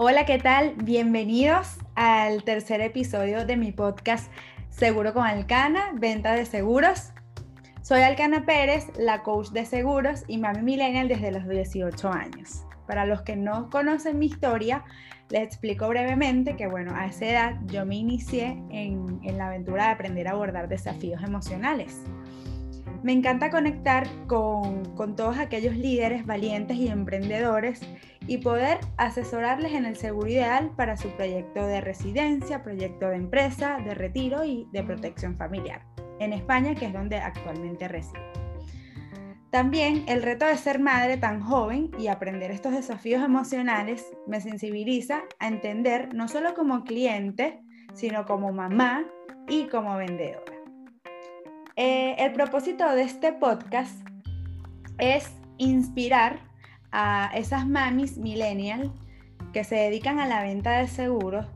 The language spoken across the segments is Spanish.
Hola, ¿qué tal? Bienvenidos al tercer episodio de mi podcast Seguro con Alcana, venta de seguros. Soy Alcana Pérez, la coach de seguros y mami millennial desde los 18 años. Para los que no conocen mi historia, les explico brevemente que, bueno, a esa edad yo me inicié en, en la aventura de aprender a abordar desafíos emocionales. Me encanta conectar con, todos aquellos líderes valientes y emprendedores y poder asesorarles en el seguro ideal para su proyecto de residencia, proyecto de empresa, de retiro y de protección familiar en España, que es donde actualmente resido. También el reto de ser madre tan joven y aprender estos desafíos emocionales me sensibiliza a entender no solo como cliente, sino como mamá y como vendedora. Eh, el propósito de este podcast es inspirar a esas mamis millennial que se dedican a la venta de seguros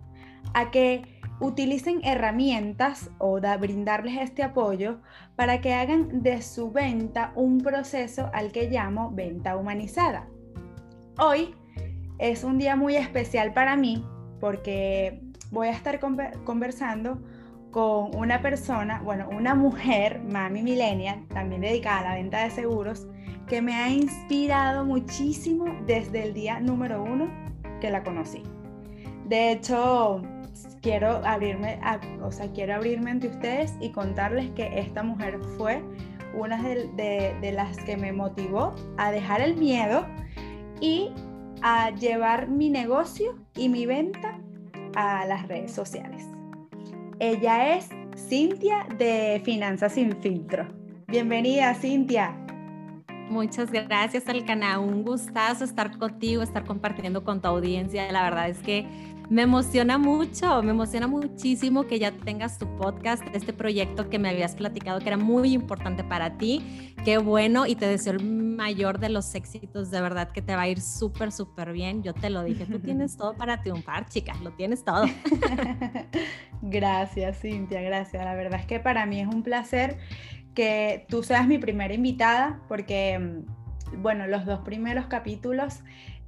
a que utilicen herramientas o da, brindarles este apoyo para que hagan de su venta un proceso al que llamo venta humanizada. Hoy es un día muy especial para mí porque voy a estar conversando con una persona, bueno, una mujer, mami millennial, también dedicada a la venta de seguros, que me ha inspirado muchísimo desde el día número uno que la conocí. De hecho, quiero abrirme, o sea, quiero abrirme ante ustedes y contarles que esta mujer fue una de, de las que me motivó a dejar el miedo y a llevar mi negocio y mi venta a las redes sociales. Ella es Cintia de Finanzas sin filtro. Bienvenida, Cintia. Muchas gracias, Alcana. Un gustazo estar contigo, estar compartiendo con tu audiencia. La verdad es que me emociona mucho, me emociona muchísimo que ya tengas tu podcast, este proyecto que me habías platicado que era muy importante para ti. Qué bueno y te deseo el mayor de los éxitos, de verdad que te va a ir súper, súper bien. Yo te lo dije, tú tienes todo para triunfar, chicas, lo tienes todo. gracias, Cintia, gracias. La verdad es que para mí es un placer que tú seas mi primera invitada porque, mm, bueno, los dos primeros capítulos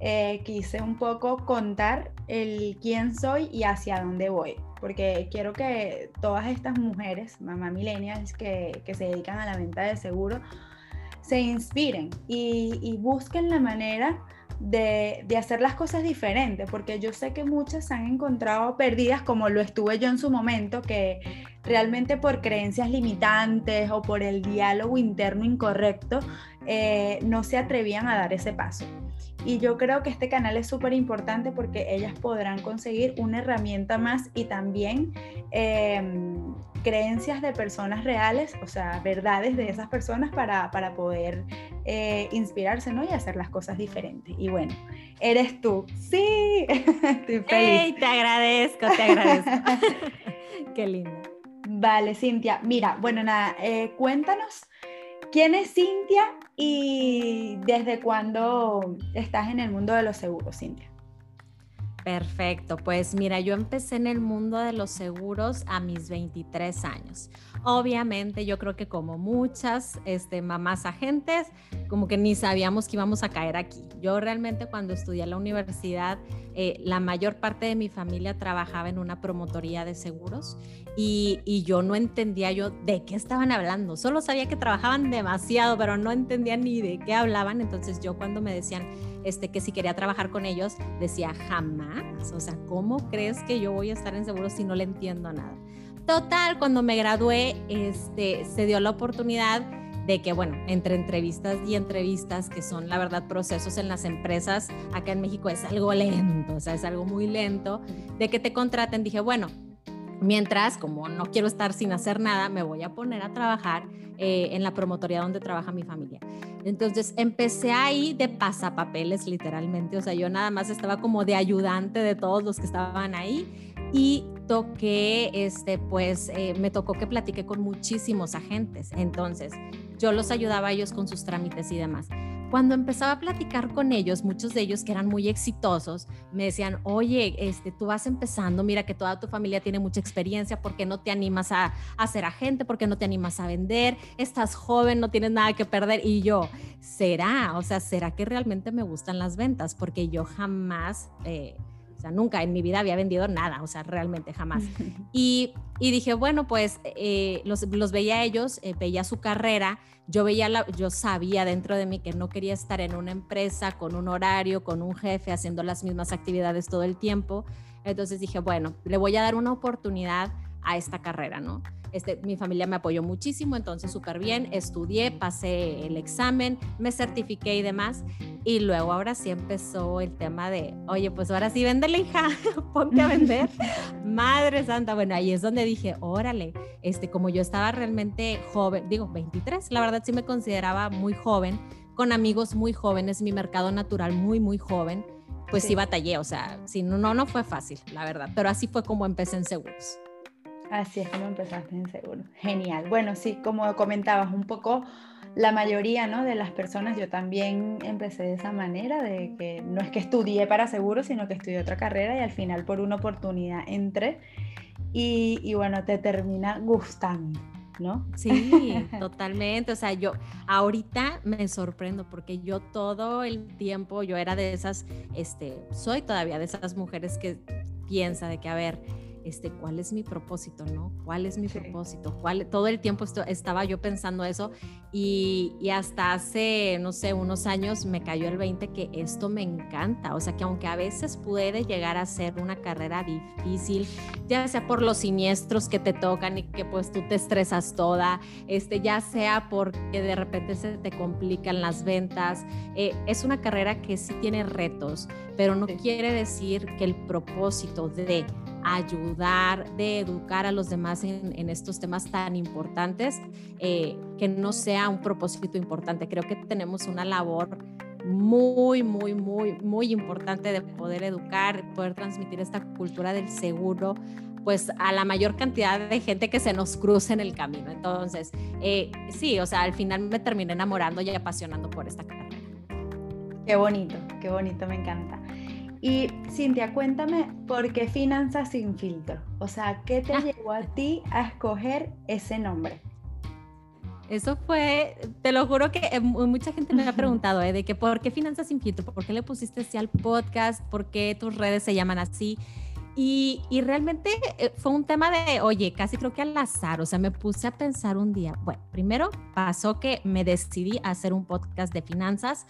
eh, quise un poco contar el quién soy y hacia dónde voy, porque quiero que todas estas mujeres, mamá millennials, que, que se dedican a la venta de seguro, se inspiren y, busquen la manera de, de, hacer las cosas diferentes, porque yo sé que muchas se han encontrado perdidas, como lo estuve yo en su momento, que realmente por creencias limitantes o por el diálogo interno incorrecto, eh, no se atrevían a dar ese paso. Y yo creo que este canal es súper importante porque ellas podrán conseguir una herramienta más y también em, creencias de personas reales, o sea, verdades de esas personas para, para poder eh, inspirarse ¿no? y hacer las cosas diferentes. Y bueno, eres tú. Sí, estoy feliz. te agradezco, te agradezco. Qué lindo. Vale, Cintia. Mira, bueno, nada, eh, cuéntanos ¿Quién es Cintia y desde cuándo estás en el mundo de los seguros, Cintia? Perfecto, pues mira, yo empecé en el mundo de los seguros a mis 23 años. Obviamente yo creo que como muchas este, mamás agentes, como que ni sabíamos que íbamos a caer aquí. Yo realmente cuando estudié en la universidad, eh, la mayor parte de mi familia trabajaba en una promotoría de seguros y, y, yo no entendía yo de qué estaban hablando. Solo sabía que trabajaban demasiado, pero no entendía ni de qué hablaban. Entonces yo cuando me decían este, que si quería trabajar con ellos, decía jamás. O sea, ¿cómo crees que yo voy a estar en seguros si no le entiendo nada? Total, cuando me gradué, este, se dio la oportunidad de que, bueno, entre entrevistas y entrevistas, que son la verdad procesos en las empresas, acá en México es algo lento, o sea, es algo muy lento, de que te contraten, dije, bueno, mientras, como no quiero estar sin hacer nada, me voy a poner a trabajar eh, en la promotoría donde trabaja mi familia. Entonces empecé ahí de pasapapeles, literalmente, o sea, yo nada más estaba como de ayudante de todos los que estaban ahí y toqué, este, pues eh, me tocó que platiqué con muchísimos agentes. Entonces, yo los ayudaba a ellos con sus trámites y demás. Cuando empezaba a platicar con ellos, muchos de ellos que eran muy exitosos, me decían, oye, este, tú vas empezando, mira que toda tu familia tiene mucha experiencia, ¿por qué no te animas a, a ser agente? ¿Por qué no te animas a vender? Estás joven, no tienes nada que perder. Y yo, ¿será? O sea, ¿será que realmente me gustan las ventas? Porque yo jamás... Eh, sea, nunca en mi vida había vendido nada, o sea, realmente jamás. Y, y dije, bueno, pues eh, los, los, veía ellos, eh, veía su carrera, yo veía, la, yo sabía dentro de mí que no quería estar en una empresa con un horario, con un jefe, haciendo las mismas actividades todo el tiempo. Entonces dije, bueno, le voy a dar una oportunidad a esta carrera, ¿no? Este, mi familia me apoyó muchísimo, entonces súper bien, estudié, pasé el examen, me certifiqué y demás. Y luego ahora sí empezó el tema de, oye, pues ahora sí, véndele, hija, ponte a vender. Madre santa, bueno, ahí es donde dije, órale, este, como yo estaba realmente joven, digo, 23, la verdad sí me consideraba muy joven, con amigos muy jóvenes, mi mercado natural muy, muy joven, pues sí, batallé, o sea, sí, no, no, no fue fácil, la verdad, pero así fue como empecé en seguros. Así es como empezaste en seguro. Genial. Bueno, sí, como comentabas, un poco la mayoría ¿no? de las personas, yo también empecé de esa manera, de que no es que estudié para seguro, sino que estudié otra carrera y al final por una oportunidad entré y, y bueno, te termina gustando. ¿No? Sí, totalmente. O sea, yo ahorita me sorprendo porque yo todo el tiempo, yo era de esas, este, soy todavía de esas mujeres que piensa de que, a ver, este, ¿cuál es mi propósito, no? ¿Cuál es mi propósito? ¿Cuál, todo el tiempo estaba yo pensando eso y, y, hasta hace, no sé, unos años me cayó el 20 que esto me encanta, o sea, que aunque a veces puede llegar a ser una carrera difícil, ya sea por los siniestros que te tocan y que pues tú te estresas toda, este, ya sea porque de repente se te complican las ventas, eh, es una carrera que sí tiene retos, pero no quiere decir que el propósito de ayudar, de educar a los demás en, estos temas tan importantes, eh, que no sea un propósito importante. Creo que tenemos una labor muy, muy, muy, muy importante de poder educar, poder transmitir esta cultura del seguro pues a la mayor cantidad de gente que se nos cruce en el camino. Entonces, eh, sí, o sea, al final me terminé enamorando y apasionando por esta carrera. Qué bonito, qué bonito, me encanta. Y Cintia, cuéntame, ¿por qué Finanzas sin filtro? O sea, ¿qué te ah. llevó a ti a escoger ese nombre? Eso fue, te lo juro que eh, mucha gente me ha preguntado, ¿eh? de que por qué Finanzas sin filtro, por qué le pusiste así al podcast, por qué tus redes se llaman así. Y, y, realmente eh, fue un tema de, oye, casi creo que al azar, o sea, me puse a pensar un día, bueno, primero pasó que me decidí a hacer un podcast de finanzas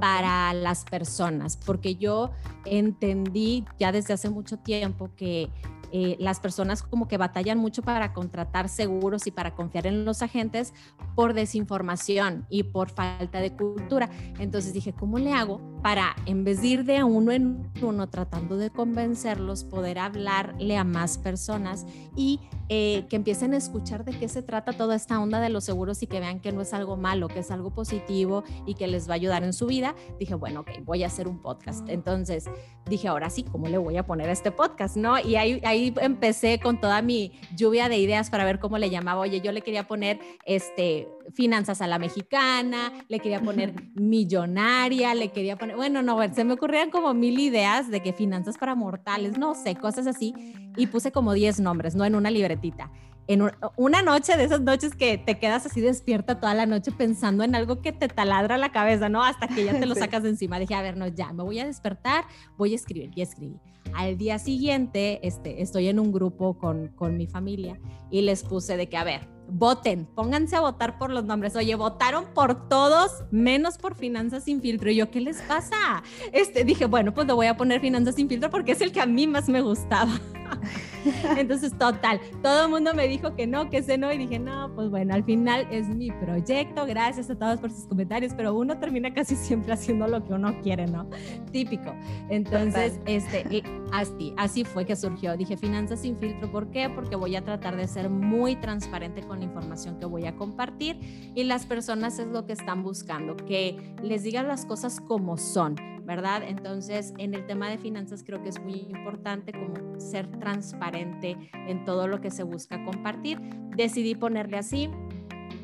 para las personas, porque yo entendí ya desde hace mucho tiempo que eh, las personas como que batallan mucho para contratar seguros y para confiar en los agentes por desinformación y por falta de cultura. Entonces dije, ¿cómo le hago para, en vez de ir de uno en uno tratando de convencerlos, poder hablarle a más personas y eh, que empiecen a escuchar de qué se trata toda esta onda de los seguros y que vean que no es algo malo, que es algo positivo y que les va a ayudar en su vida? Dije, bueno, ok, voy a hacer un podcast. Entonces dije, ahora sí, ¿cómo le voy a poner a este podcast? ¿No? Y ahí, ahí empecé con toda mi lluvia de ideas para ver cómo le llamaba. Oye, yo le quería poner este, finanzas a la mexicana, le quería poner millonaria, le quería poner, bueno, no, se me ocurrían como mil ideas de que finanzas para mortales, no sé, cosas así. Y puse como 10 nombres, no en una libretita en una noche de esas noches que te quedas así despierta toda la noche pensando en algo que te taladra la cabeza, ¿no? Hasta que ya te lo sacas de encima. Dije, a ver, no, ya, me voy a despertar, voy a escribir y escribí. Al día siguiente, este, estoy en un grupo con, con mi familia y les puse de que, a ver, voten, pónganse a votar por los nombres. Oye, votaron por todos, menos por Finanzas sin filtro. Y yo, ¿qué les pasa? Este, dije, bueno, pues le voy a poner Finanzas sin filtro porque es el que a mí más me gustaba. Entonces, total, todo el mundo me dijo que no, que ese no, y dije, no, pues bueno, al final es mi proyecto, gracias a todos por sus comentarios, pero uno termina casi siempre haciendo lo que uno quiere, ¿no? Típico. Entonces, este, así, así fue que surgió. Dije, finanzas sin filtro, ¿por qué? Porque voy a tratar de ser muy transparente con la información que voy a compartir y las personas es lo que están buscando, que les digan las cosas como son ¿verdad? Entonces, en el tema de finanzas creo que es muy importante como ser transparente en todo lo que se busca compartir. Decidí ponerle así.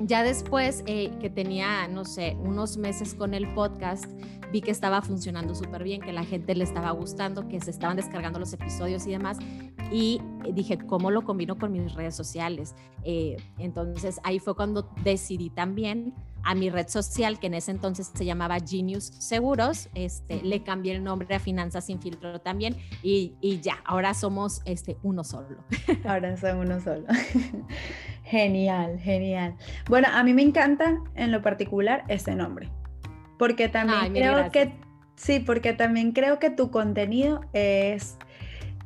Ya después eh, que tenía, no sé, unos meses con el podcast, vi que estaba funcionando súper bien, que la gente le estaba gustando, que se estaban descargando los episodios y demás. Y dije, ¿cómo lo combino con mis redes sociales? Eh, entonces ahí fue cuando decidí también a mi red social, que en ese entonces se llamaba Genius Seguros, este, le cambié el nombre a Finanzas sin filtro también y, y ya, ahora somos este, uno solo. Ahora son uno solo. Genial, genial. Bueno, a mí me encanta en lo particular ese nombre, porque también creo que, sí, porque también creo que tu contenido es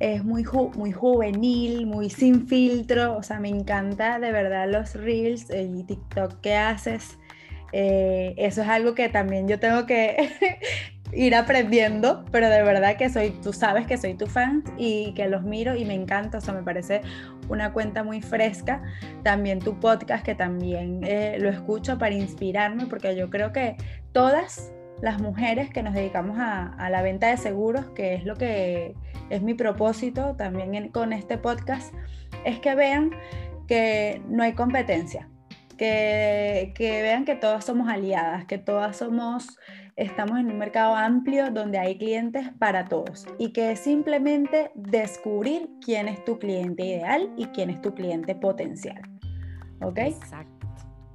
es muy, muy juvenil, muy sin filtro, o sea, me encanta de verdad los reels y TikTok que haces. Eh, eso es algo que también yo tengo que ir aprendiendo, pero de verdad que soy, tú sabes que soy tu fan y que los miro y me encanta, o sea, me parece una cuenta muy fresca. También tu podcast que también eh, lo escucho para inspirarme, porque yo creo que todas las mujeres que nos dedicamos a, la venta de seguros, que es lo que es mi propósito también con este podcast, es que vean que no hay competencia, que, que vean que todas somos aliadas, que todas somos estamos en un mercado amplio donde hay clientes para todos y que es simplemente descubrir quién es tu cliente ideal y quién es tu cliente potencial. ¿Ok? Exacto.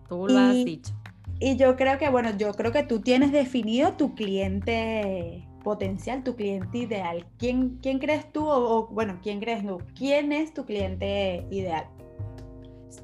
Tú lo has dicho. Y yo creo que, bueno, yo creo que tú tienes definido tu cliente potencial, tu cliente ideal. ¿Quién, quién crees tú o, bueno, quién crees tú? ¿Quién es tu cliente ideal?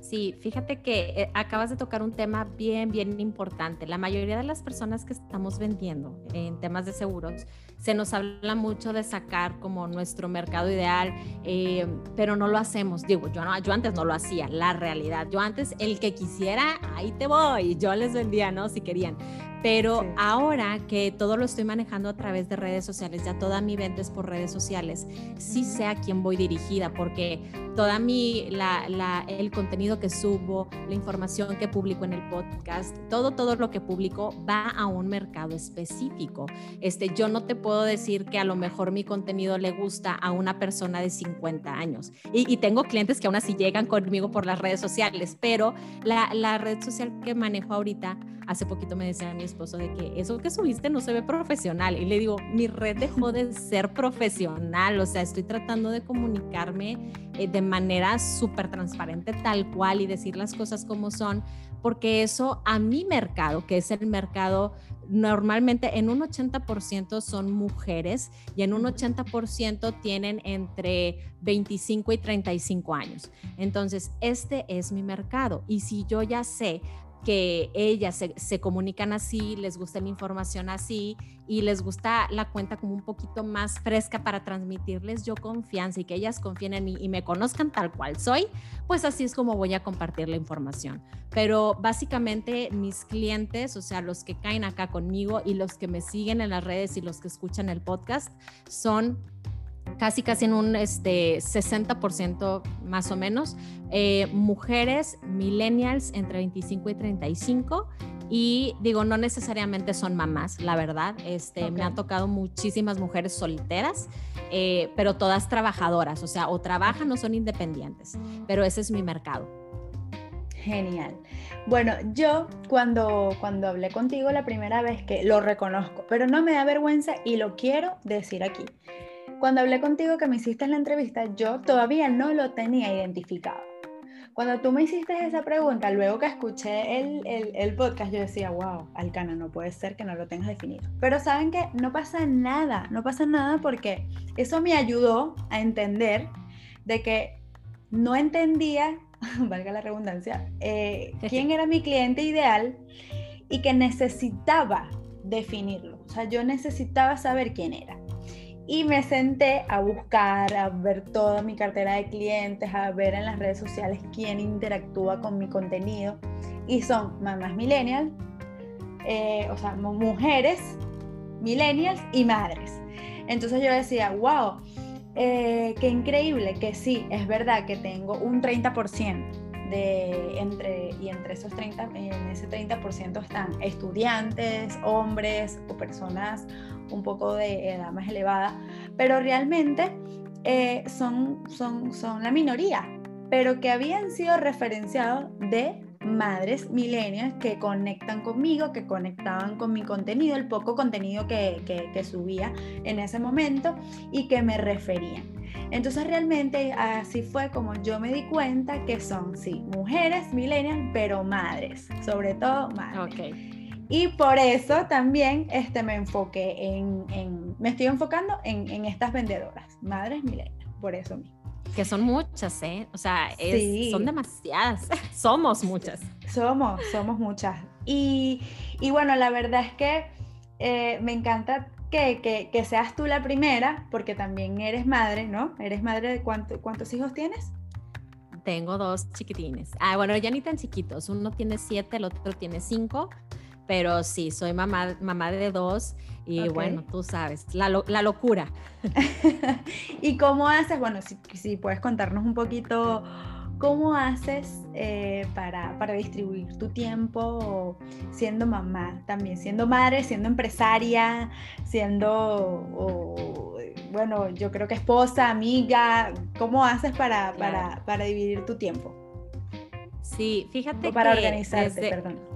Sí, fíjate que eh, acabas de tocar un tema bien, bien importante. La mayoría de las personas que estamos vendiendo en temas de seguros, se nos habla mucho de sacar como nuestro mercado ideal, eh, pero no lo hacemos. Digo, yo, no, yo antes no lo hacía, la realidad. Yo antes, el que quisiera, ahí te voy. Yo les vendía, ¿no? Si querían. Pero ahora que todo lo estoy manejando a través de redes sociales, ya toda mi venta es por redes sociales, sí sé a quién voy dirigida, porque toda mi, la, el contenido que subo, la información que publico en el podcast, todo, todo lo que publico va a un mercado específico. Este, yo no te puedo decir que a lo mejor mi contenido le gusta a una persona de 50 años. Y, tengo clientes que aún así llegan conmigo por las redes sociales, pero la, la red social que manejo ahorita, hace poquito me decía mi esposo de que eso que subiste no se ve profesional. Y le digo, mi red dejó de ser profesional, o sea, estoy tratando de comunicarme eh, de manera súper transparente, tal cual, y decir las cosas como son, porque eso a mi mercado, que es el mercado normalmente en un 80% son mujeres y en un 80% tienen entre 25 y 35 años. Entonces, este es mi mercado. Y si yo ya sé que ellas se, comunican así, les gusta la información así y les gusta la cuenta como un poquito más fresca para transmitirles yo confianza y que ellas confíen en mí y me conozcan tal cual soy, pues así es como voy a compartir la información. Pero básicamente mis clientes, o sea, los que caen acá conmigo y los que me siguen en las redes y los que escuchan el podcast, son casi casi en un este, 60% más o menos, eh, mujeres millennials entre 25 y 35 y digo, no necesariamente son mamás, la verdad, este, me han tocado muchísimas mujeres solteras, eh, pero todas trabajadoras, o sea, o trabajan o son independientes, pero ese es mi mercado. Genial. Bueno, yo cuando, cuando hablé contigo la primera vez que lo reconozco, pero no me da vergüenza y lo quiero decir aquí. Cuando hablé contigo que me hiciste la entrevista, yo todavía no lo tenía identificado. Cuando tú me hiciste esa pregunta, luego que escuché el, el, podcast, yo decía, wow, Alcana, no puede ser que no lo tengas definido. Pero saben que no pasa nada, no pasa nada porque eso me ayudó a entender de que no entendía, valga la redundancia, eh, quién era mi cliente ideal y que necesitaba definirlo. O sea, yo necesitaba saber quién era y me senté a buscar, a ver toda mi cartera de clientes, a ver en las redes sociales quién interactúa con mi contenido. Y son mamás millennials, eh, o sea, mujeres millennials y madres. Entonces yo decía, wow, eh, qué increíble que sí, es verdad que tengo un 30% de entre, y entre esos 30, en ese 30% están estudiantes, hombres o personas un poco de edad más elevada, pero realmente eh, son, son, son la minoría, pero que habían sido referenciados de madres millennials que conectan conmigo, que conectaban con mi contenido, el poco contenido que, que, subía en ese momento y que me referían. Entonces realmente así fue como yo me di cuenta que son, sí, mujeres millennials, pero madres, sobre todo madres. Okay. Y por eso también este, me enfoqué en, en me estoy enfocando en, en estas vendedoras, madres millennials, por eso mismo. Que son muchas, ¿eh? O sea, son demasiadas. somos muchas. Somos, somos muchas. Y, y bueno, la verdad es que eh, me encanta que, que, que, seas tú la primera, porque también eres madre, ¿no? ¿Eres madre de cuánto, cuántos hijos tienes? Tengo dos chiquitines. Ah, bueno, ya ni tan chiquitos. Uno tiene siete, el otro tiene cinco. Pero sí, soy mamá, mamá de dos y bueno, tú sabes, la, la locura. ¿Y cómo haces? Bueno, si, si, puedes contarnos un poquito, ¿cómo haces eh, para, para, distribuir tu tiempo siendo mamá también? Siendo madre, siendo empresaria, siendo, bueno, yo creo que esposa, amiga, ¿cómo haces para, para, para dividir tu tiempo? Sí, fíjate o para organizarte, perdón.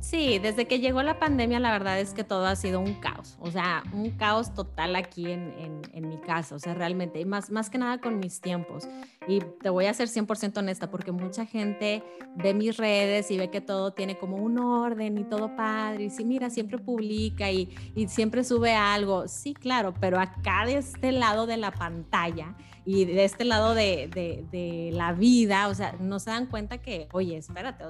Sí, desde que llegó la pandemia la verdad es que todo ha sido un caos, o sea, un caos total aquí en, mi casa, o sea, realmente, más, más que nada con mis tiempos. Y te voy a ser 100% honesta porque mucha gente ve mis redes y ve que todo tiene como un orden y todo padre, y sí, mira, siempre publica y, siempre sube algo, sí, claro, pero acá de este lado de la pantalla y de este lado de, de la vida, o sea, no se dan cuenta que, oye, espérate,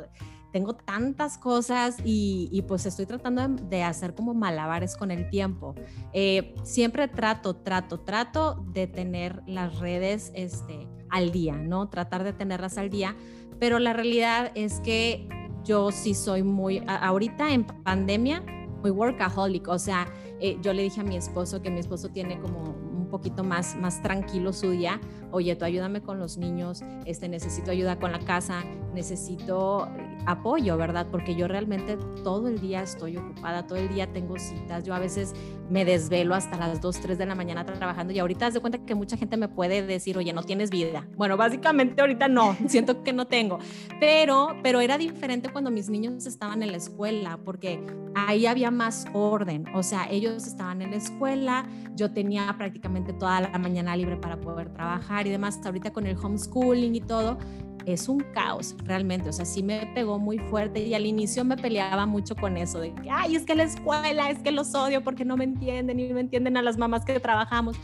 tengo tantas cosas y, pues estoy tratando de, hacer como malabares con el tiempo. Eh, siempre trato, trato, trato de tener las redes este, al día, ¿no? Tratar de tenerlas al día, pero la realidad es que yo sí soy muy, ahorita en pandemia, muy workaholic, o sea, eh, yo le dije a mi esposo que mi esposo tiene como un poquito más, más tranquilo su día, oye, tú ayúdame con los niños, este, necesito ayuda con la casa, necesito apoyo, ¿verdad? Porque yo realmente todo el día estoy ocupada, todo el día tengo citas, yo a veces me desvelo hasta las 2, 3 de la mañana trabajando y ahorita das de cuenta que mucha gente me puede decir, oye, no tienes vida. Bueno, básicamente ahorita no, siento que no tengo, pero, pero era diferente cuando mis niños estaban en la escuela, porque ahí había más orden, o sea, ellos estaban en la escuela, yo tenía prácticamente toda la mañana libre para poder trabajar y demás, ahorita con el homeschooling y todo, es un caos realmente, o sea, sí me pegó muy fuerte y al inicio me peleaba mucho con eso de que, ay, es que la escuela, es que los odio porque no me entienden y me entienden a las mamás que trabajamos,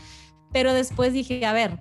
pero después dije, a ver,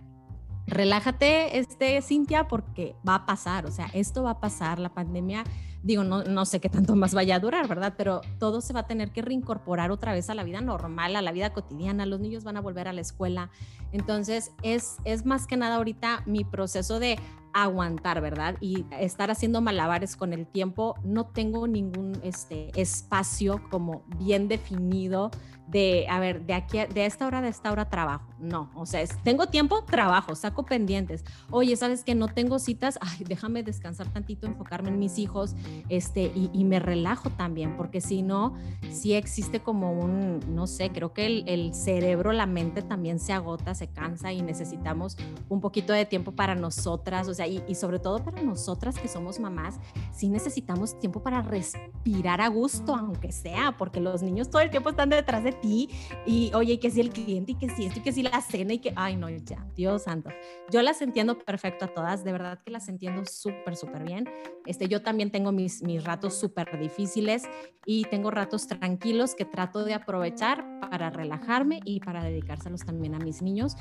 relájate, este, Cintia, porque va a pasar, o sea, esto va a pasar, la pandemia digo, no, no sé qué tanto más vaya a durar, ¿verdad? Pero todo se va a tener que reincorporar otra vez a la vida normal, a la vida cotidiana, los niños van a volver a la escuela. Entonces, es, es más que nada ahorita mi proceso de aguantar, ¿verdad? Y estar haciendo malabares con el tiempo. No tengo ningún este, espacio como bien definido de, a ver, de aquí, de esta hora, de esta hora trabajo. No, o sea, tengo tiempo, trabajo, saco pendientes. Oye, ¿sabes que no tengo citas? Ay, déjame descansar tantito, enfocarme en mis hijos, este, y, me relajo también, porque si no, sí existe como un, no sé, creo que el, cerebro, la mente también se agota, se cansa y necesitamos un poquito de tiempo para nosotras, o sea, y, y sobre todo para nosotras que somos mamás, sí necesitamos tiempo para respirar a gusto, aunque sea, porque los niños todo el tiempo están detrás de ti y oye, que si el cliente y que si esto y que si la cena y que, ay no, ya, Dios santo. Yo las entiendo perfecto a todas, de verdad que las entiendo súper, súper bien. Este, yo también tengo mis, mis ratos súper difíciles y tengo ratos tranquilos que trato de aprovechar para relajarme y para dedicárselos también a mis niños.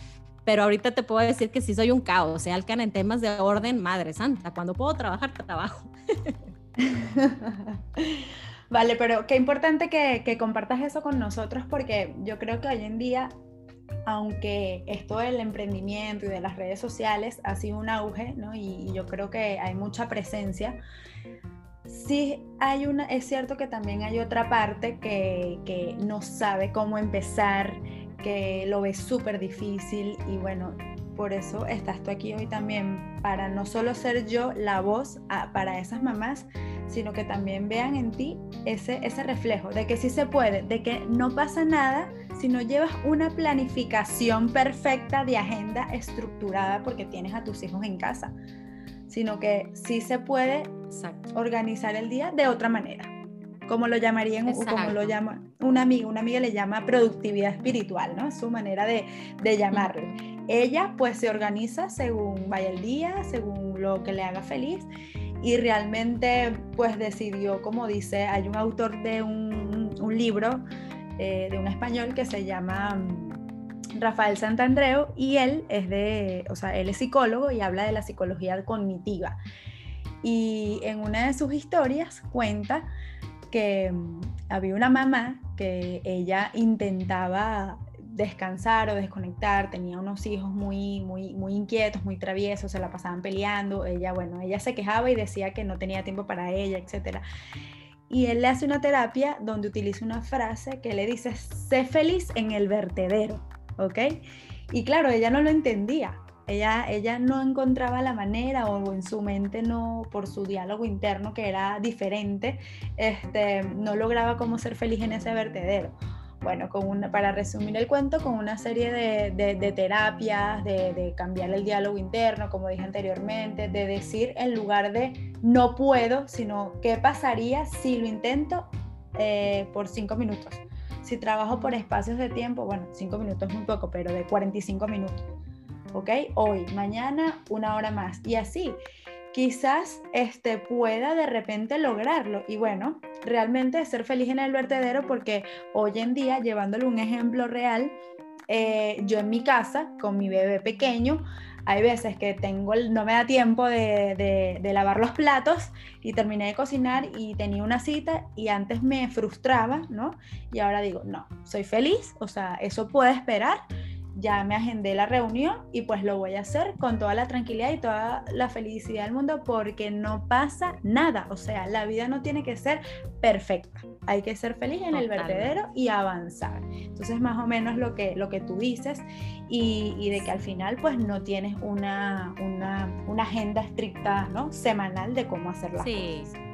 Pero ahorita te puedo decir que sí soy un caos, sea, Alcan en temas de orden, madre santa. Cuando puedo trabajar, trabajo. Vale, pero qué importante que, que, compartas eso con nosotros porque yo creo que hoy en día, aunque esto del emprendimiento y de las redes sociales ha sido un auge, ¿no? Y, yo creo que hay mucha presencia, sí hay una, es cierto que también hay otra parte que, que no sabe cómo empezar, que lo ve súper difícil y bueno, por eso estás tú aquí hoy también, para no solo ser yo la voz ah, para esas mamás, sino que también vean en ti ese, ese reflejo de que sí se puede, de que no pasa nada si no llevas una planificación perfecta de agenda estructurada porque tienes a tus hijos en casa sino que sí se puede organizar el día de otra manera. Como lo llamarían, como lo llama una amiga, una amiga le llama productividad espiritual, ¿no? Su manera de, de llamarle. Ella pues se organiza según vaya el día, según lo que le haga feliz y realmente pues decidió, como dice, hay un autor de un, un libro eh, de un español que se llama mm, Rafael Santandreu y él es de, o sea, él es psicólogo y habla de la psicología cognitiva. Y en una de sus historias cuenta que mm, había una mamá que ella intentaba descansar o desconectar, tenía unos hijos muy, muy, muy inquietos, muy traviesos, se la pasaban peleando, ella, bueno, ella se quejaba y decía que no tenía tiempo para ella, etc. Y él le hace una terapia donde utiliza una frase que le dice, sé feliz en el vertedero, ¿ok? Y claro, ella no lo entendía, ella, ella no encontraba la manera o en su mente no, por su diálogo interno que era diferente, este, no lograba cómo ser feliz en ese vertedero bueno, con una, para resumir el cuento, con una serie de, terapias, de, cambiar el diálogo interno, como dije anteriormente, de decir en lugar de no puedo, sino qué pasaría si lo intento eh, por cinco minutos. Si trabajo por espacios de tiempo, bueno, cinco minutos es muy poco, pero de 45 minutos. ¿Ok? Hoy, mañana, una hora más. Y así quizás este, pueda de repente lograrlo. Y bueno, realmente ser feliz en el vertedero porque hoy en día, llevándole un ejemplo real, eh, yo en mi casa, con mi bebé pequeño, hay veces que tengo, no me da tiempo de, de, lavar los platos y terminé de cocinar y tenía una cita y antes me frustraba, ¿no? Y ahora digo, no, soy feliz, o sea, eso puede esperar ya me agendé la reunión y pues lo voy a hacer con toda la tranquilidad y toda la felicidad del mundo porque no pasa nada. O sea, la vida no tiene que ser perfecta. Hay que ser feliz en el vertedero y avanzar. Entonces, más o menos lo que, lo que tú dices y, de que al final pues no tienes una, una, una agenda estricta, ¿no? Semanal de cómo hacer las sí. cosas.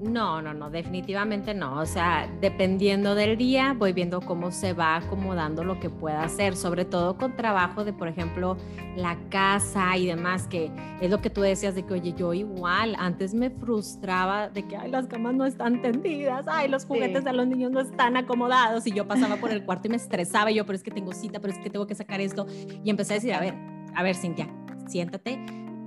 No, no, no, definitivamente no. O sea, dependiendo del día, voy viendo cómo se va acomodando lo que pueda hacer, sobre todo con trabajo de, por ejemplo, la casa y demás, que es lo que tú decías de que, oye, yo igual, antes me frustraba de que, ay, las camas no están tendidas, ay, los juguetes de los niños no están acomodados, y yo pasaba por el cuarto y me estresaba, y yo, pero es que tengo cita, pero es que tengo que sacar esto, y empecé a decir, a ver, a ver, Cintia, siéntate,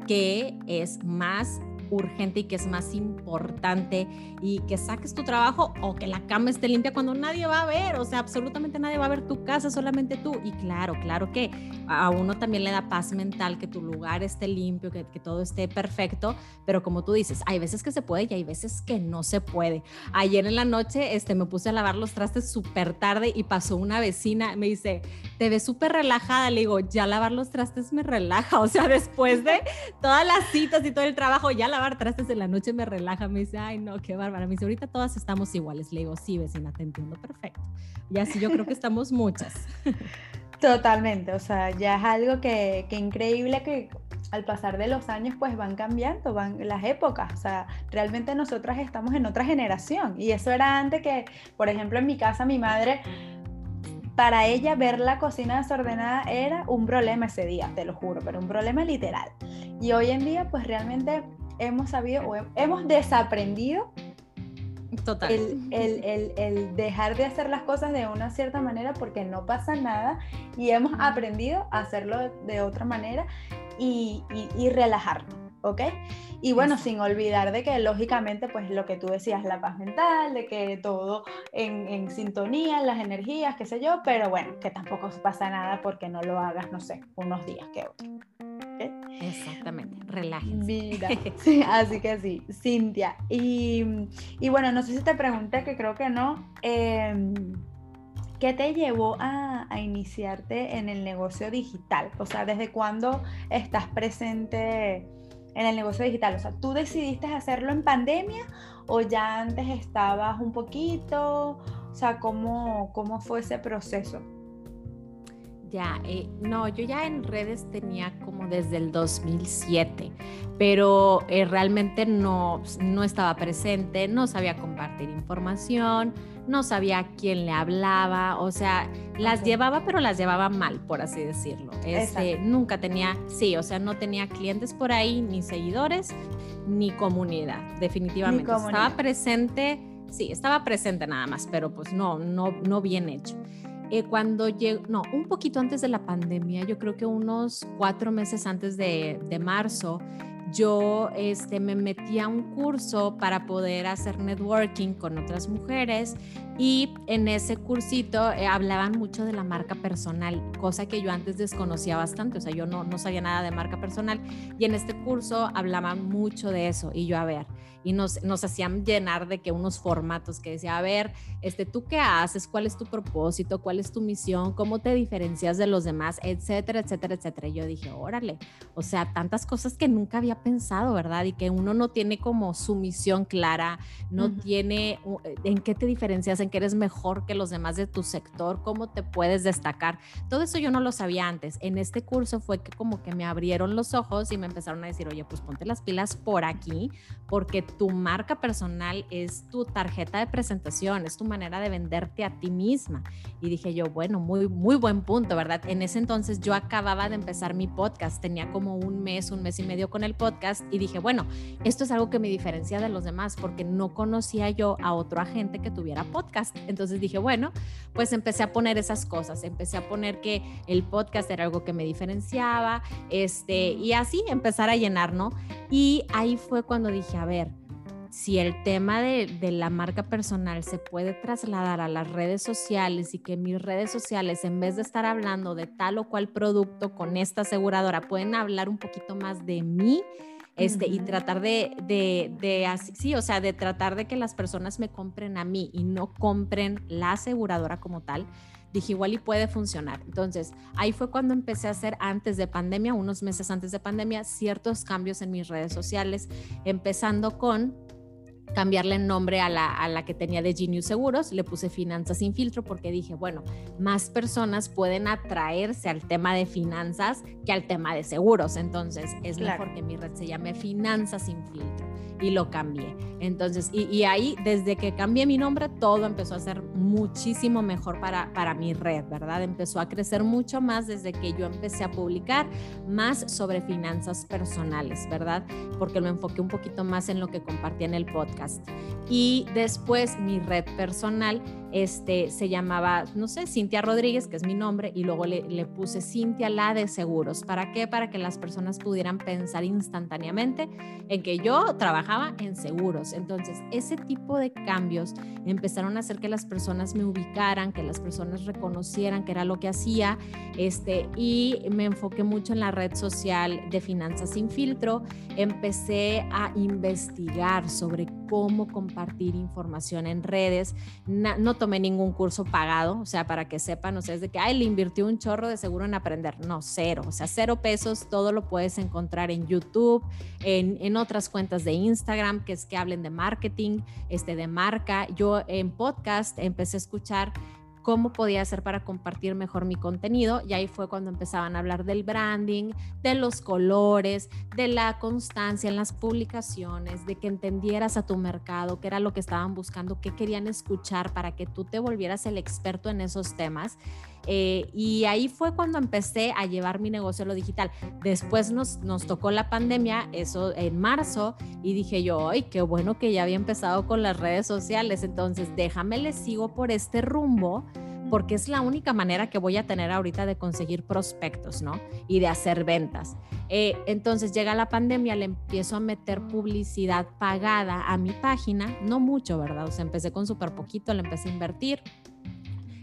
¿qué es más urgente y que es más importante y que saques tu trabajo o que la cama esté limpia cuando nadie va a ver, o sea, absolutamente nadie va a ver tu casa, solamente tú. Y claro, claro que a uno también le da paz mental que tu lugar esté limpio, que, que todo esté perfecto, pero como tú dices, hay veces que se puede y hay veces que no se puede. Ayer en la noche este, me puse a lavar los trastes súper tarde y pasó una vecina, me dice, te ves súper relajada, le digo, ya lavar los trastes me relaja, o sea, después de todas las citas y todo el trabajo, ya la lavar trastes en la noche me relaja, me dice, ay no, qué bárbara, me dice, ahorita todas estamos iguales, le digo, sí, vecina, te entiendo perfecto. Y así yo creo que estamos muchas. Totalmente, o sea, ya es algo que, que increíble que al pasar de los años pues van cambiando, van las épocas, o sea, realmente nosotras estamos en otra generación y eso era antes que, por ejemplo, en mi casa mi madre para ella ver la cocina desordenada era un problema ese día, te lo juro, pero un problema literal. Y hoy en día, pues realmente hemos sabido o hemos desaprendido Total. El, dejar de hacer las cosas de una cierta manera porque no pasa nada y hemos aprendido a hacerlo de, otra manera y, y, relajarnos, ¿ok? Y bueno, sin olvidar de que lógicamente, pues lo que tú decías, la paz mental, de que todo en, en sintonía, las energías, qué sé yo, pero bueno, que tampoco pasa nada porque no lo hagas, no sé, unos días que otros. Exactamente, relájense. Mira, así que sí, Cintia. Y, bueno, no sé si te pregunté, que creo que no. Em, ¿Qué te llevó a, iniciarte en el negocio digital? O sea, ¿desde cuándo estás presente en el negocio digital? O sea, ¿tú decidiste hacerlo en pandemia o ya antes estabas un poquito? O sea, ¿cómo, cómo fue ese proceso? Ya, eh, no, yo ya en redes tenía como desde el 2007, pero eh, realmente no, no estaba presente, no sabía compartir información, no sabía a quién le hablaba, o sea, las llevaba, pero las llevaba mal, por así decirlo. Este, nunca tenía, sí, o sea, no tenía clientes por ahí, ni seguidores, ni comunidad, definitivamente. Estaba presente, sí, estaba presente nada más, pero pues no, no, no bien hecho. Eh, cuando llegó, no, un poquito antes de la pandemia, yo creo que unos cuatro meses antes de, de marzo, yo este, me metí a un curso para poder hacer networking con otras mujeres y en ese cursito eh, hablaban mucho de la marca personal, cosa que yo antes desconocía bastante, o sea, yo no, no sabía nada de marca personal y en este curso hablaban mucho de eso y yo a ver, y nos, nos hacían llenar de que unos formatos que decía, a ver, este, ¿tú qué haces? ¿Cuál es tu propósito? ¿Cuál es tu misión? ¿Cómo te diferencias de los demás? Etcétera, etcétera, etcétera. Y yo dije, órale, o sea, tantas cosas que nunca había pensado, ¿verdad? Y que uno no tiene como su misión clara, no tiene en qué te diferencias, en qué eres mejor que los demás de tu sector, cómo te puedes destacar. Todo eso yo no lo sabía antes. En este curso fue que como que me abrieron los ojos y me empezaron a decir, oye, pues ponte las pilas por aquí, porque tu marca personal es tu tarjeta de presentación, es tu manera de venderte a ti misma. Y dije yo, bueno, muy, muy buen punto, ¿verdad? En ese entonces yo acababa de empezar mi podcast, tenía como un mes, un mes y medio con el podcast y dije, bueno, esto es algo que me diferencia de los demás porque no conocía yo a otro agente que tuviera podcast. Entonces dije, bueno, pues empecé a poner esas cosas, empecé a poner que el podcast era algo que me diferenciaba, este, y así empezar a llenar, ¿no? Y ahí fue cuando dije, a ver, si el tema de, la marca personal se puede trasladar a las redes sociales y que mis redes sociales, en vez de estar hablando de tal o cual producto con esta aseguradora, pueden hablar un poquito más de mí. Este, y tratar de, de, de, sí, o sea, de tratar de que las personas me compren a mí y no compren la aseguradora como tal, dije igual y puede funcionar. Entonces, ahí fue cuando empecé a hacer antes de pandemia, unos meses antes de pandemia, ciertos cambios en mis redes sociales, empezando con cambiarle el nombre a la, a la que tenía de Genius Seguros, le puse Finanzas sin filtro porque dije, bueno, más personas pueden atraerse al tema de finanzas que al tema de seguros, entonces es mejor que mi red se llame Finanzas sin filtro y lo cambié. Entonces, y, ahí, desde que cambié mi nombre, todo empezó a ser muchísimo mejor para, para mi red, ¿verdad? Empezó a crecer mucho más desde que yo empecé a publicar más sobre finanzas personales, ¿verdad? Porque lo enfoqué un poquito más en lo que compartí en el podcast. Y después mi red personal este, se llamaba, no sé, Cintia Rodríguez, que es mi nombre, y luego le, puse Cintia la de seguros. ¿Para qué? Para que las personas pudieran pensar instantáneamente en que yo trabajaba en seguros. Entonces, ese tipo de cambios empezaron a hacer que las personas me ubicaran, que las personas reconocieran que era lo que hacía, este, y me enfoqué mucho en la red social de Finanzas sin filtro. Empecé a investigar sobre cómo compartir información en redes. no tomé ningún curso pagado, o sea, para que sepan, o sea, es de que, ay, le invirtió un chorro de seguro en aprender. No, cero, o sea, cero pesos, todo lo puedes encontrar en YouTube, en, en otras cuentas de Instagram, que es que hablen de marketing, este, de marca. Yo en podcast empecé a escuchar cómo podía hacer para compartir mejor mi contenido y ahí fue cuando empezaban a hablar del branding, de los colores, de la constancia en las publicaciones, de que entendieras a tu mercado, qué era lo que estaban buscando, qué querían escuchar para que tú te volvieras el experto en esos temas. Eh, y ahí fue cuando empecé a llevar mi negocio a lo digital. Después nos, nos tocó la pandemia, eso en marzo, y dije yo, ay, qué bueno que ya había empezado con las redes sociales, entonces déjame, le sigo por este rumbo porque es la única manera que voy a tener ahorita de conseguir prospectos, ¿no? Y de hacer ventas. Eh, entonces llega la pandemia, le empiezo a meter publicidad pagada a mi página, no mucho, ¿verdad? O sea, empecé con súper poquito, le empecé a invertir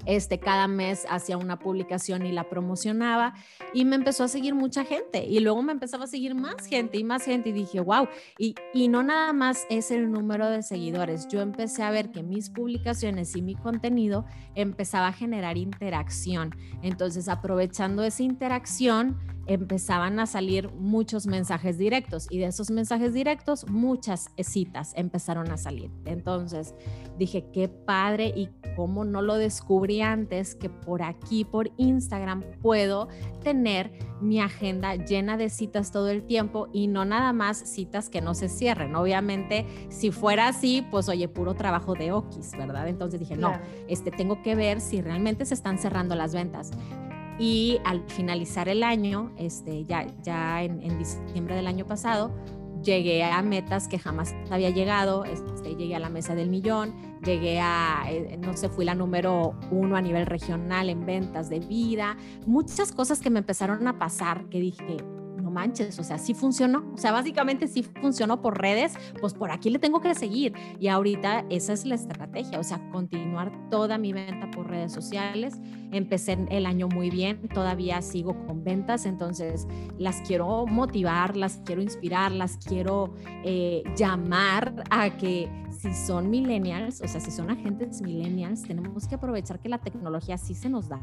este, cada mes hacía una publicación y la promocionaba y me empezó a seguir mucha gente y luego me empezaba a seguir más gente y más gente y dije, wow, y, y no nada más es el número de seguidores, yo empecé a ver que mis publicaciones y mi contenido empezaba a generar interacción. Entonces, aprovechando esa interacción, empezaban a salir muchos mensajes directos y de esos mensajes directos muchas citas empezaron a salir. Entonces dije, qué padre y cómo no lo descubrí antes que por aquí, por Instagram, puedo tener mi agenda llena de citas todo el tiempo y no nada más citas que no se cierren. Obviamente, si fuera así, pues oye, puro trabajo de Okis, ¿verdad? Entonces dije, no, este, tengo que ver si realmente se están cerrando las ventas. Y al finalizar el año, este, ya, ya en, diciembre del año pasado, llegué a metas que jamás había llegado, este, llegué a la mesa del millón, llegué a, eh, no sé, fui la número uno a nivel regional en ventas de vida, muchas cosas que me empezaron a pasar que dije, manches, o sea, sí funcionó, o sea, básicamente sí funcionó por redes, pues por aquí le tengo que seguir. Y ahorita esa es la estrategia, o sea, continuar toda mi venta por redes sociales. Empecé el año muy bien, todavía sigo con ventas, entonces las quiero motivar, las quiero inspirar, las quiero eh, llamar a que si son millennials, o sea, si son agentes millennials, tenemos que aprovechar que la tecnología sí se nos da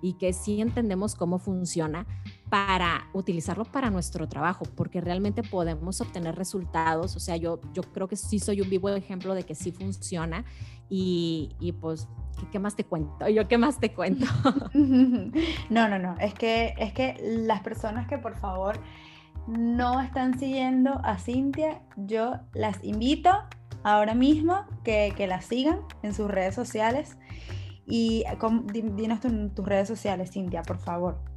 y que sí entendemos cómo funciona para utilizarlo para nuestro trabajo, porque realmente podemos obtener resultados. O sea, yo, yo creo que sí soy un vivo ejemplo de que sí funciona y, y pues ¿qué más te cuento? Yo, ¿qué más te cuento? No, no, no, es que, es que las personas que por favor no están siguiendo a Cintia, yo las invito ahora mismo que, que la sigan en sus redes sociales. Y dinos tus redes sociales, Cintia, por favor.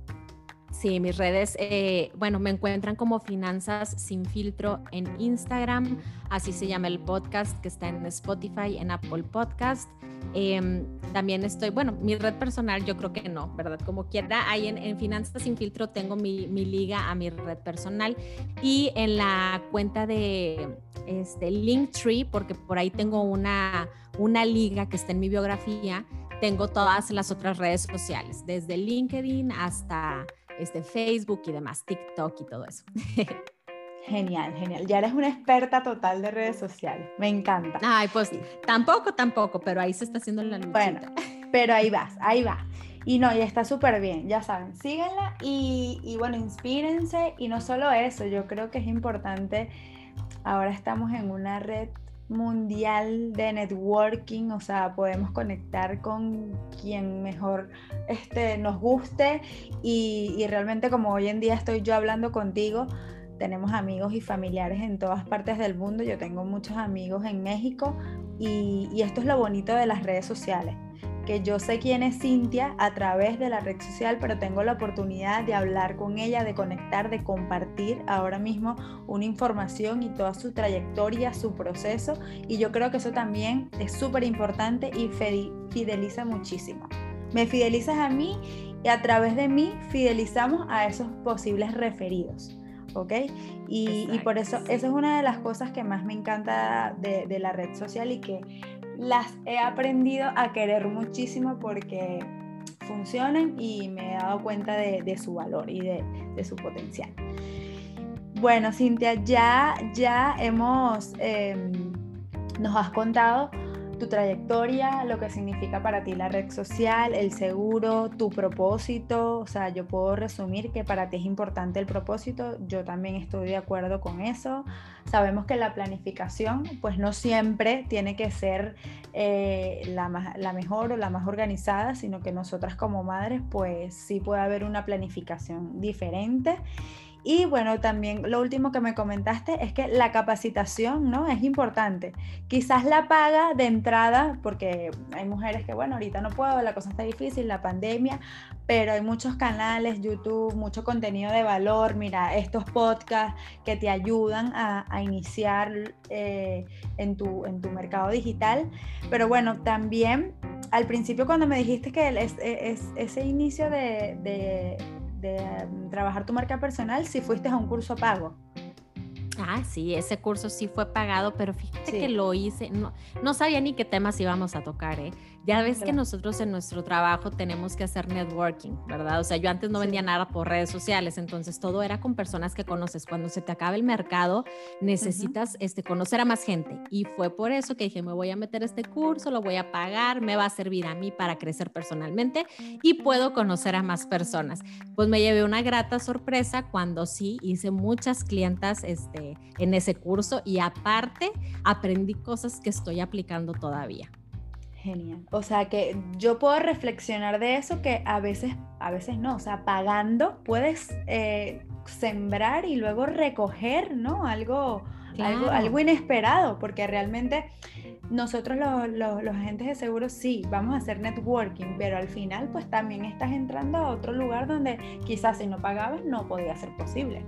Sí, mis redes, eh, bueno, me encuentran como Finanzas sin filtro en Instagram, así se llama el podcast que está en Spotify, en Apple Podcast. Em, también estoy, bueno, mi red personal yo creo que no, ¿verdad? Como quiera, ahí en, Finanzas sin filtro tengo mi, mi, liga a mi red personal y en la cuenta de este, Linktree, porque por ahí tengo una, una liga que está en mi biografía, tengo todas las otras redes sociales, desde LinkedIn hasta este, Facebook y demás, TikTok y todo eso. Genial, genial. Ya eres una experta total de redes sociales. Me encanta. Ay, pues tampoco, tampoco, pero ahí se está haciendo la lucha. Bueno, pero ahí vas, ahí va. Y no, y está súper bien, ya saben, síguenla y, y bueno, inspírense. Y no solo eso, yo creo que es importante, ahora estamos en una red mundial de networking, o sea, podemos conectar con quien mejor este, nos guste y, realmente como hoy en día estoy yo hablando contigo, tenemos amigos y familiares en todas partes del mundo, yo tengo muchos amigos en México y, y esto es lo bonito de las redes sociales que yo sé quién es Cintia a través de la red social, pero tengo la oportunidad de hablar con ella, de conectar, de compartir ahora mismo una información y toda su trayectoria, su proceso. Y yo creo que eso también es súper importante y fideliza muchísimo. Me fidelizas a mí y a través de mí fidelizamos a esos posibles referidos. ¿ok? Y, por eso, esa es una de las cosas que más me encanta de, de la red social y que las he aprendido a querer muchísimo porque funcionan y me he dado cuenta de, su valor y de, su potencial. Bueno, Cintia, ya, ya hemos, em, nos has contado tu trayectoria, lo que significa para ti la red social, el seguro, tu propósito. O sea, yo puedo resumir que para ti es importante el propósito. Yo también estoy de acuerdo con eso. Sabemos que la planificación, pues no siempre tiene que ser eh, la, la mejor o la más organizada, sino que nosotras como madres, pues sí puede haber una planificación diferente. Y bueno, también lo último que me comentaste es que la capacitación, ¿no? Es importante. Quizás la paga de entrada, porque hay mujeres que, bueno, ahorita no puedo, la cosa está difícil, la pandemia, pero hay muchos canales, YouTube, mucho contenido de valor. Mira, estos podcasts que te ayudan a, iniciar eh, en, tu, en tu mercado digital. Pero bueno, también al principio cuando me dijiste que es, ese inicio de de mm, trabajar tu marca personal si fuiste a un curso pago. Ah, sí, ese curso sí fue pagado, pero fíjate que lo hice, no, no sabía ni qué temas íbamos a tocar, ¿eh? Ya ves que nosotros en nuestro trabajo tenemos que hacer networking, ¿verdad? O sea, yo antes no vendía nada por redes sociales, entonces todo era con personas que conoces. Cuando se te acaba el mercado, necesitas este, conocer a más gente. Y fue por eso que dije, me voy a meter este curso, lo voy a pagar, me va a servir a mí para crecer personalmente y puedo conocer a más personas. Pues me llevé una grata sorpresa cuando sí hice muchas clientas este, en ese curso y aparte aprendí cosas que estoy aplicando todavía. Genial. O sea que yo puedo reflexionar de eso que a veces, a veces no. O sea, pagando puedes eh, sembrar y luego recoger, ¿no? Algo, algo, algo, inesperado, porque realmente nosotros los, los, agentes de seguros sí, vamos a hacer networking, pero al final pues también estás entrando a otro lugar donde quizás si no pagabas no podía ser posible.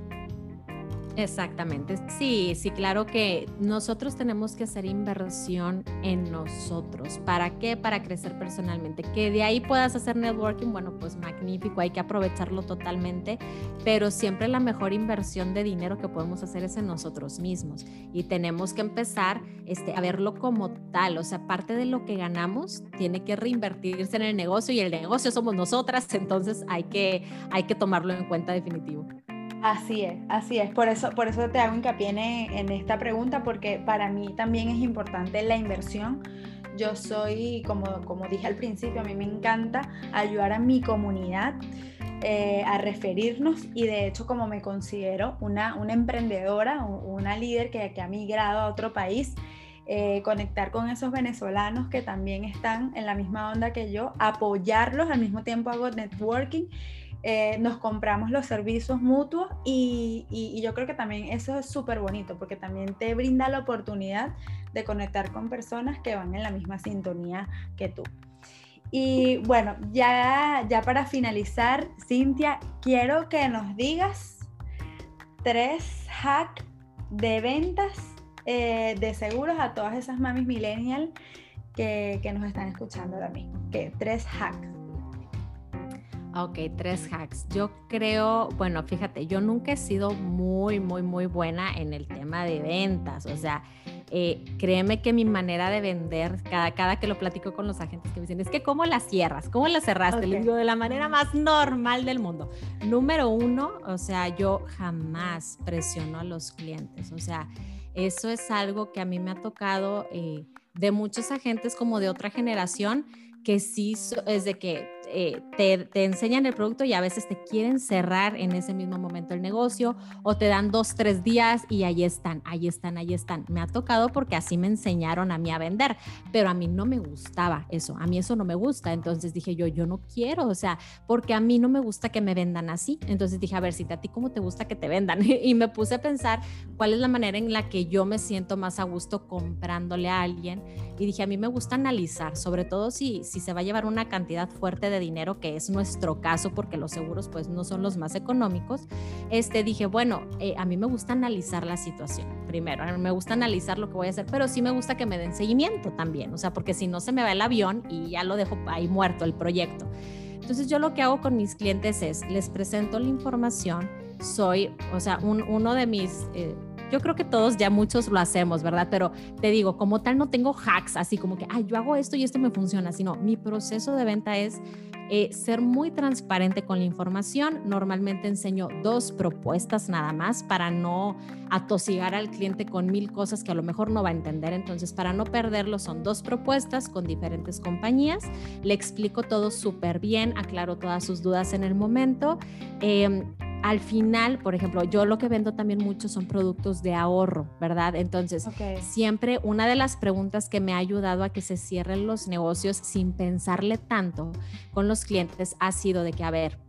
Exactamente. Sí, sí, claro que nosotros tenemos que hacer inversión en nosotros. ¿Para qué? Para crecer personalmente. Que de ahí puedas hacer networking, bueno, pues magnífico, hay que aprovecharlo totalmente, pero siempre la mejor inversión de dinero que podemos hacer es en nosotros mismos y tenemos que empezar este, a verlo como tal, o sea, parte de lo que ganamos tiene que reinvertirse en el negocio y el negocio somos nosotras, entonces hay que, hay que tomarlo en cuenta definitivo. Así es, así es. Por eso, por eso te hago hincapié en, esta pregunta, porque para mí también es importante la inversión. Yo soy, como, como dije al principio, a mí me encanta ayudar a mi comunidad eh, a referirnos y de hecho como me considero una, una emprendedora, una líder que, que ha migrado a otro país, eh, conectar con esos venezolanos que también están en la misma onda que yo, apoyarlos, al mismo tiempo hago networking eh, nos compramos los servicios mutuos y, yo creo que también eso es súper bonito porque también te brinda la oportunidad de conectar con personas que van en la misma sintonía que tú. Y bueno, ya, ya para finalizar, Cintia, quiero que nos digas tres hacks de ventas eh, de seguros a todas esas mamis millennial que, que nos están escuchando ahora mismo. ¿Qué? Tres hacks. Ok, tres hacks. Yo creo, bueno, fíjate, yo nunca he sido muy, muy, muy buena en el tema de ventas. O sea, eh, créeme que mi manera de vender, cada, cada que lo platico con los agentes que me dicen, es que cómo la cierras, cómo la cerraste, digo de la manera más normal del mundo. Número uno, o sea, yo jamás presiono a los clientes. O sea, eso es algo que a mí me ha tocado eh, de muchos agentes como de otra generación que sí es de que eh, te, enseñan el producto y a veces te quieren cerrar en ese mismo momento el negocio o te dan dos, tres días y ahí están, ahí están, ahí están. Me ha tocado porque así me enseñaron a mí a vender, pero a mí no me gustaba eso, a mí eso no me gusta. Entonces dije yo, yo no quiero, o sea, porque a mí no me gusta que me vendan así. Entonces dije, a ver, si a ti cómo te gusta que te vendan. y me puse a pensar cuál es la manera en la que yo me siento más a gusto comprándole a alguien. Y dije, a mí me gusta analizar, sobre todo si, si se va a llevar una cantidad fuerte de dinero, que es nuestro caso porque los seguros pues no son los más económicos, este, dije, bueno, eh, a mí me gusta analizar la situación primero, me gusta analizar lo que voy a hacer, pero sí me gusta que me den seguimiento también, o sea, porque si no se me va el avión y ya lo dejo ahí muerto el proyecto. Entonces yo lo que hago con mis clientes es, les presento la información, soy, o sea, uno de mis... Eh, yo creo que todos ya muchos lo hacemos, ¿verdad? Pero te digo, como tal no tengo hacks, así como que, ay, yo hago esto y esto me funciona, sino mi proceso de venta es eh, ser muy transparente con la información. Normalmente enseño dos propuestas nada más para no atosigar al cliente con mil cosas que a lo mejor no va a entender. Entonces, para no perderlo, son dos propuestas con diferentes compañías. Le explico todo súper bien, aclaro todas sus dudas en el momento. Eh, al final, por ejemplo, yo lo que vendo también mucho son productos de ahorro, ¿verdad? Entonces, siempre una de las preguntas que me ha ayudado a que se cierren los negocios sin pensarle tanto con los clientes ha sido de que, a ver,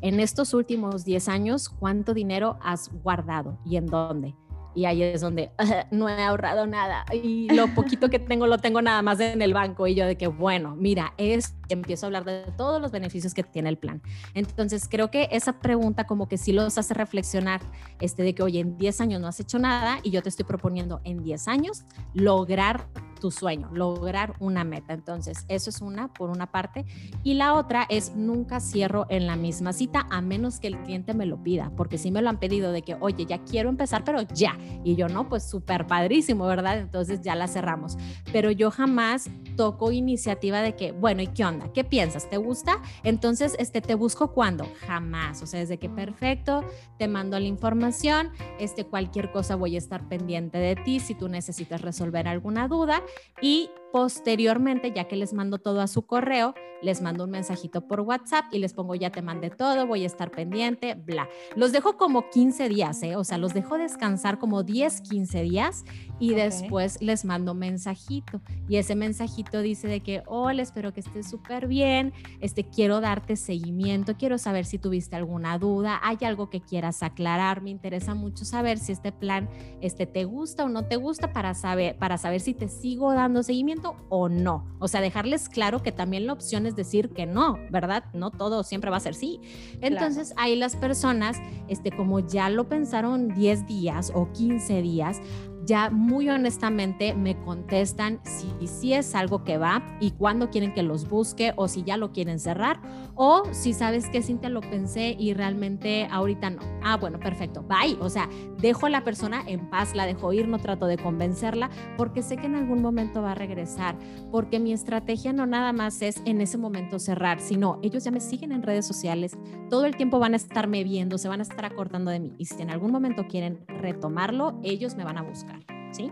en estos últimos 10 años, ¿cuánto dinero has guardado y en dónde? y ahí es donde no he ahorrado nada y lo poquito que tengo lo tengo nada más en el banco y yo de que bueno, mira, es empiezo a hablar de todos los beneficios que tiene el plan. Entonces, creo que esa pregunta como que sí los hace reflexionar este de que, oye, en 10 años no has hecho nada y yo te estoy proponiendo en 10 años lograr tu sueño, lograr una meta. Entonces, eso es una por una parte. Y la otra es nunca cierro en la misma cita a menos que el cliente me lo pida, porque si me lo han pedido de que, oye, ya quiero empezar, pero ya. Y yo no, pues súper padrísimo, ¿verdad? Entonces ya la cerramos. Pero yo jamás toco iniciativa de que, bueno, ¿y qué onda? ¿Qué piensas? ¿Te gusta? Entonces, este, ¿te busco cuándo? Jamás. O sea, desde que perfecto, te mando la información, este, cualquier cosa voy a estar pendiente de ti si tú necesitas resolver alguna duda y Posteriormente, ya que les mando todo a su correo, les mando un mensajito por WhatsApp y les pongo ya te mandé todo, voy a estar pendiente, bla. Los dejo como 15 días, ¿eh? o sea, los dejo descansar como 10, 15 días y después les mando mensajito. Y ese mensajito dice de que, hola, espero que estés súper bien, este, quiero darte seguimiento, quiero saber si tuviste alguna duda, hay algo que quieras aclarar, me interesa mucho saber si este plan este, te gusta o no te gusta para saber, para saber si te sigo dando seguimiento o no. O sea, dejarles claro que también la opción es decir que no, ¿verdad? No todo siempre va a ser sí. Entonces, ahí las personas, este, como ya lo pensaron 10 días o 15 días, ya muy honestamente me contestan si, si es algo que va y cuándo quieren que los busque o si ya lo quieren cerrar o si sabes que Cintia lo pensé y realmente ahorita no. Ah, bueno, perfecto, bye. O sea, dejo a la persona en paz, la dejo ir, no trato de convencerla porque sé que en algún momento va a regresar, porque mi estrategia no nada más es en ese momento cerrar, sino ellos ya me siguen en redes sociales, todo el tiempo van a estarme viendo, se van a estar acordando de mí y si en algún momento quieren retomarlo, ellos me van a buscar. ¿Sí?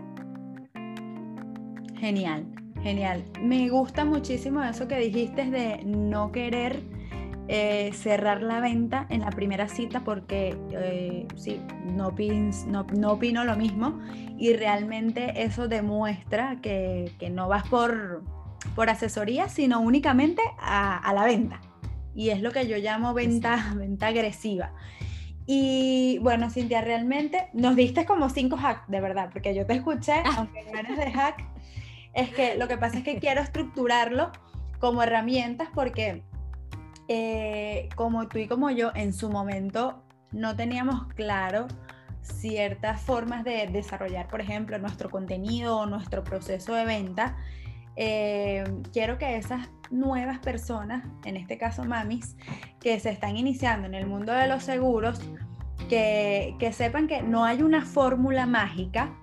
Genial, genial. Me gusta muchísimo eso que dijiste de no querer eh, cerrar la venta en la primera cita porque eh, sí, no, no, opino lo mismo y realmente eso demuestra que, no vas por, por asesoría, sino únicamente a, a, la venta. Y es lo que yo llamo venta, venta agresiva. Y bueno, Cintia, realmente nos diste como cinco hacks, de verdad, porque yo te escuché, ah. aunque no eres de hack, es que lo que pasa es que quiero estructurarlo como herramientas porque eh, como tú y como yo en su momento no teníamos claro ciertas formas de desarrollar, por ejemplo, nuestro contenido o nuestro proceso de venta. Eh, quiero que esas nuevas personas, en este caso mamis, que se están iniciando en el mundo de los seguros, que, sepan que no hay una fórmula mágica,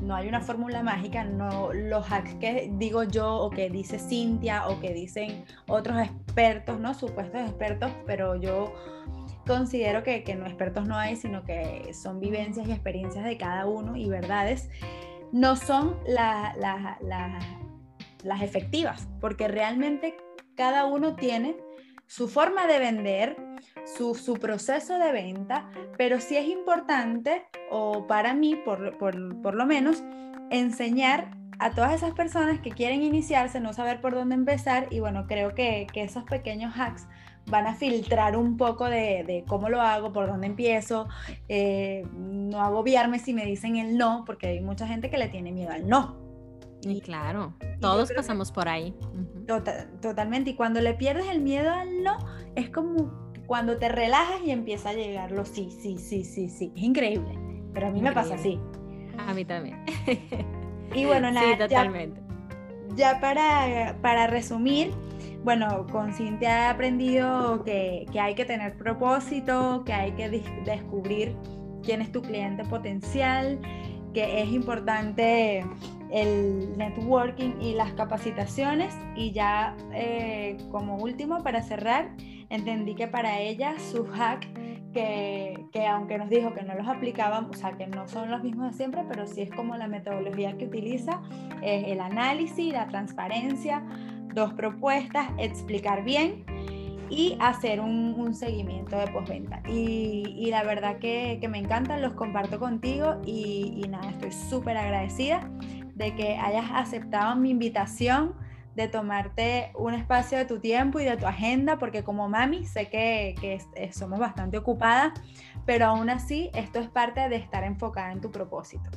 no hay una fórmula mágica, no los hacks que digo yo o que dice Cintia o que dicen otros expertos, ¿no? Supuestos expertos, pero yo considero que, no expertos no hay, sino que son vivencias y experiencias de cada uno y verdades, no son las efectivas, porque realmente cada uno tiene su forma de vender, su, proceso de venta, pero sí es importante, o para mí por, lo menos, enseñar a todas esas personas que quieren iniciarse, no saber por dónde empezar, y bueno, creo que, esos pequeños hacks van a filtrar un poco de, cómo lo hago, por dónde empiezo, eh, no agobiarme si me dicen el no, porque hay mucha gente que le tiene miedo al no. Y claro, todos pasamos por ahí. Tota-, totalmente, y cuando le pierdes el miedo al no, es como cuando te relajas y empieza a llegar lo sí, sí, sí, sí, sí. Es increíble, pero a mí me pasa así. A mí también. y bueno, nada, sí, totalmente. Ya, para, para resumir, bueno, con Cintia he aprendido que, que, hay que tener propósito, que hay que descubrir quién es tu cliente potencial, que es importante el networking y las capacitaciones. Y ya eh, como último, para cerrar, entendí que para ella su hack, que, que, aunque nos dijo que no los aplicaban, o sea, que no son los mismos de siempre, pero sí es como la metodología que utiliza, es el análisis, la transparencia, dos propuestas, explicar bien y hacer un, seguimiento de postventa. Y, la verdad que, que, me encantan, los comparto contigo y, nada, estoy súper agradecida de que hayas aceptado mi invitación de tomarte un espacio de tu tiempo y de tu agenda, porque como mami sé que, que somos bastante ocupadas, pero aún así esto es parte de estar enfocada en tu propósito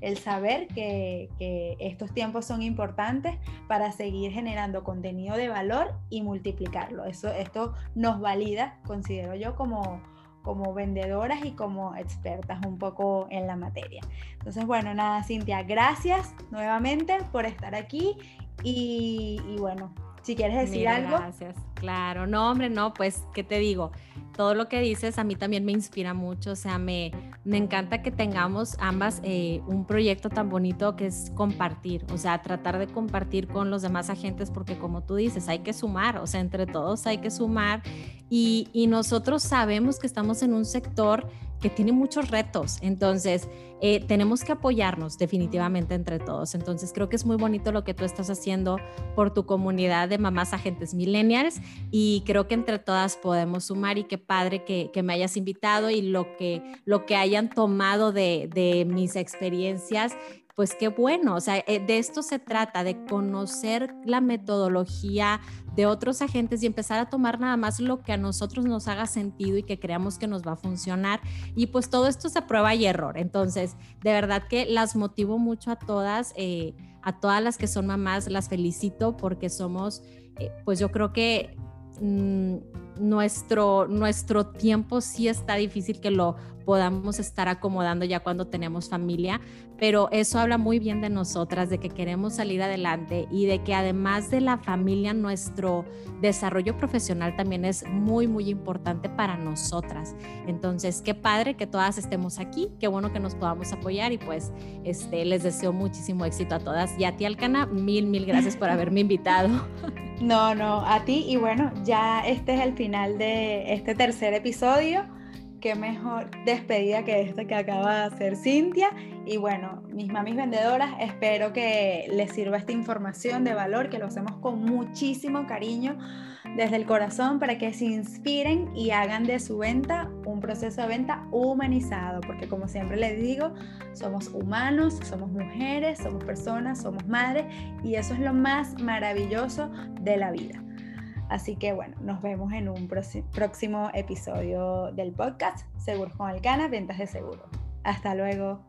el saber que, estos tiempos son importantes para seguir generando contenido de valor y multiplicarlo. Eso, esto nos valida, considero yo, como, como vendedoras y como expertas un poco en la materia. Entonces, bueno, nada, Cintia, gracias nuevamente por estar aquí y, y bueno, si quieres decir algo. Gracias. Claro, no, hombre, no, pues, ¿qué te digo? Todo lo que dices a mí también me inspira mucho, o sea, me, me encanta que tengamos ambas eh, un proyecto tan bonito que es compartir, o sea, tratar de compartir con los demás agentes, porque como tú dices, hay que sumar, o sea, entre todos hay que sumar y, y nosotros sabemos que estamos en un sector que tiene muchos retos. Entonces, eh, tenemos que apoyarnos definitivamente entre todos. Entonces, creo que es muy bonito lo que tú estás haciendo por tu comunidad de mamás agentes millennials y creo que entre todas podemos sumar y qué padre que, me hayas invitado y lo que, lo que hayan tomado de, de mis experiencias pues qué bueno, o sea, eh, de esto se trata, de conocer la metodología de otros agentes y empezar a tomar nada más lo que a nosotros nos haga sentido y que creamos que nos va a funcionar. Y pues todo esto es a prueba y error. Entonces, de verdad que las motivo mucho a todas, eh, a todas las que son mamás, las felicito porque somos, eh, pues yo creo que Mm, nuestro, nuestro tiempo sí está difícil que lo podamos estar acomodando ya cuando tenemos familia, pero eso habla muy bien de nosotras, de que queremos salir adelante y de que además de la familia, nuestro desarrollo profesional también es muy, muy importante para nosotras. Entonces, qué padre que todas estemos aquí, qué bueno que nos podamos apoyar y pues este, les deseo muchísimo éxito a todas. Y a ti, Alcana, mil, mil gracias por haberme invitado. No, no, a ti y bueno, ya este es el final de este tercer episodio. Qué mejor despedida que esta que acaba de hacer Cintia. Y bueno, mis mamis vendedoras, espero que les sirva esta información de valor, que lo hacemos con muchísimo cariño desde el corazón para que se inspiren y hagan de su venta un proceso de venta humanizado, porque como siempre les digo, somos humanos, somos mujeres, somos personas, somos madres y eso es lo más maravilloso de la vida. Así que bueno, nos vemos en un próximo episodio del podcast Seguros con Alcana, Ventas de Seguro. Hasta luego.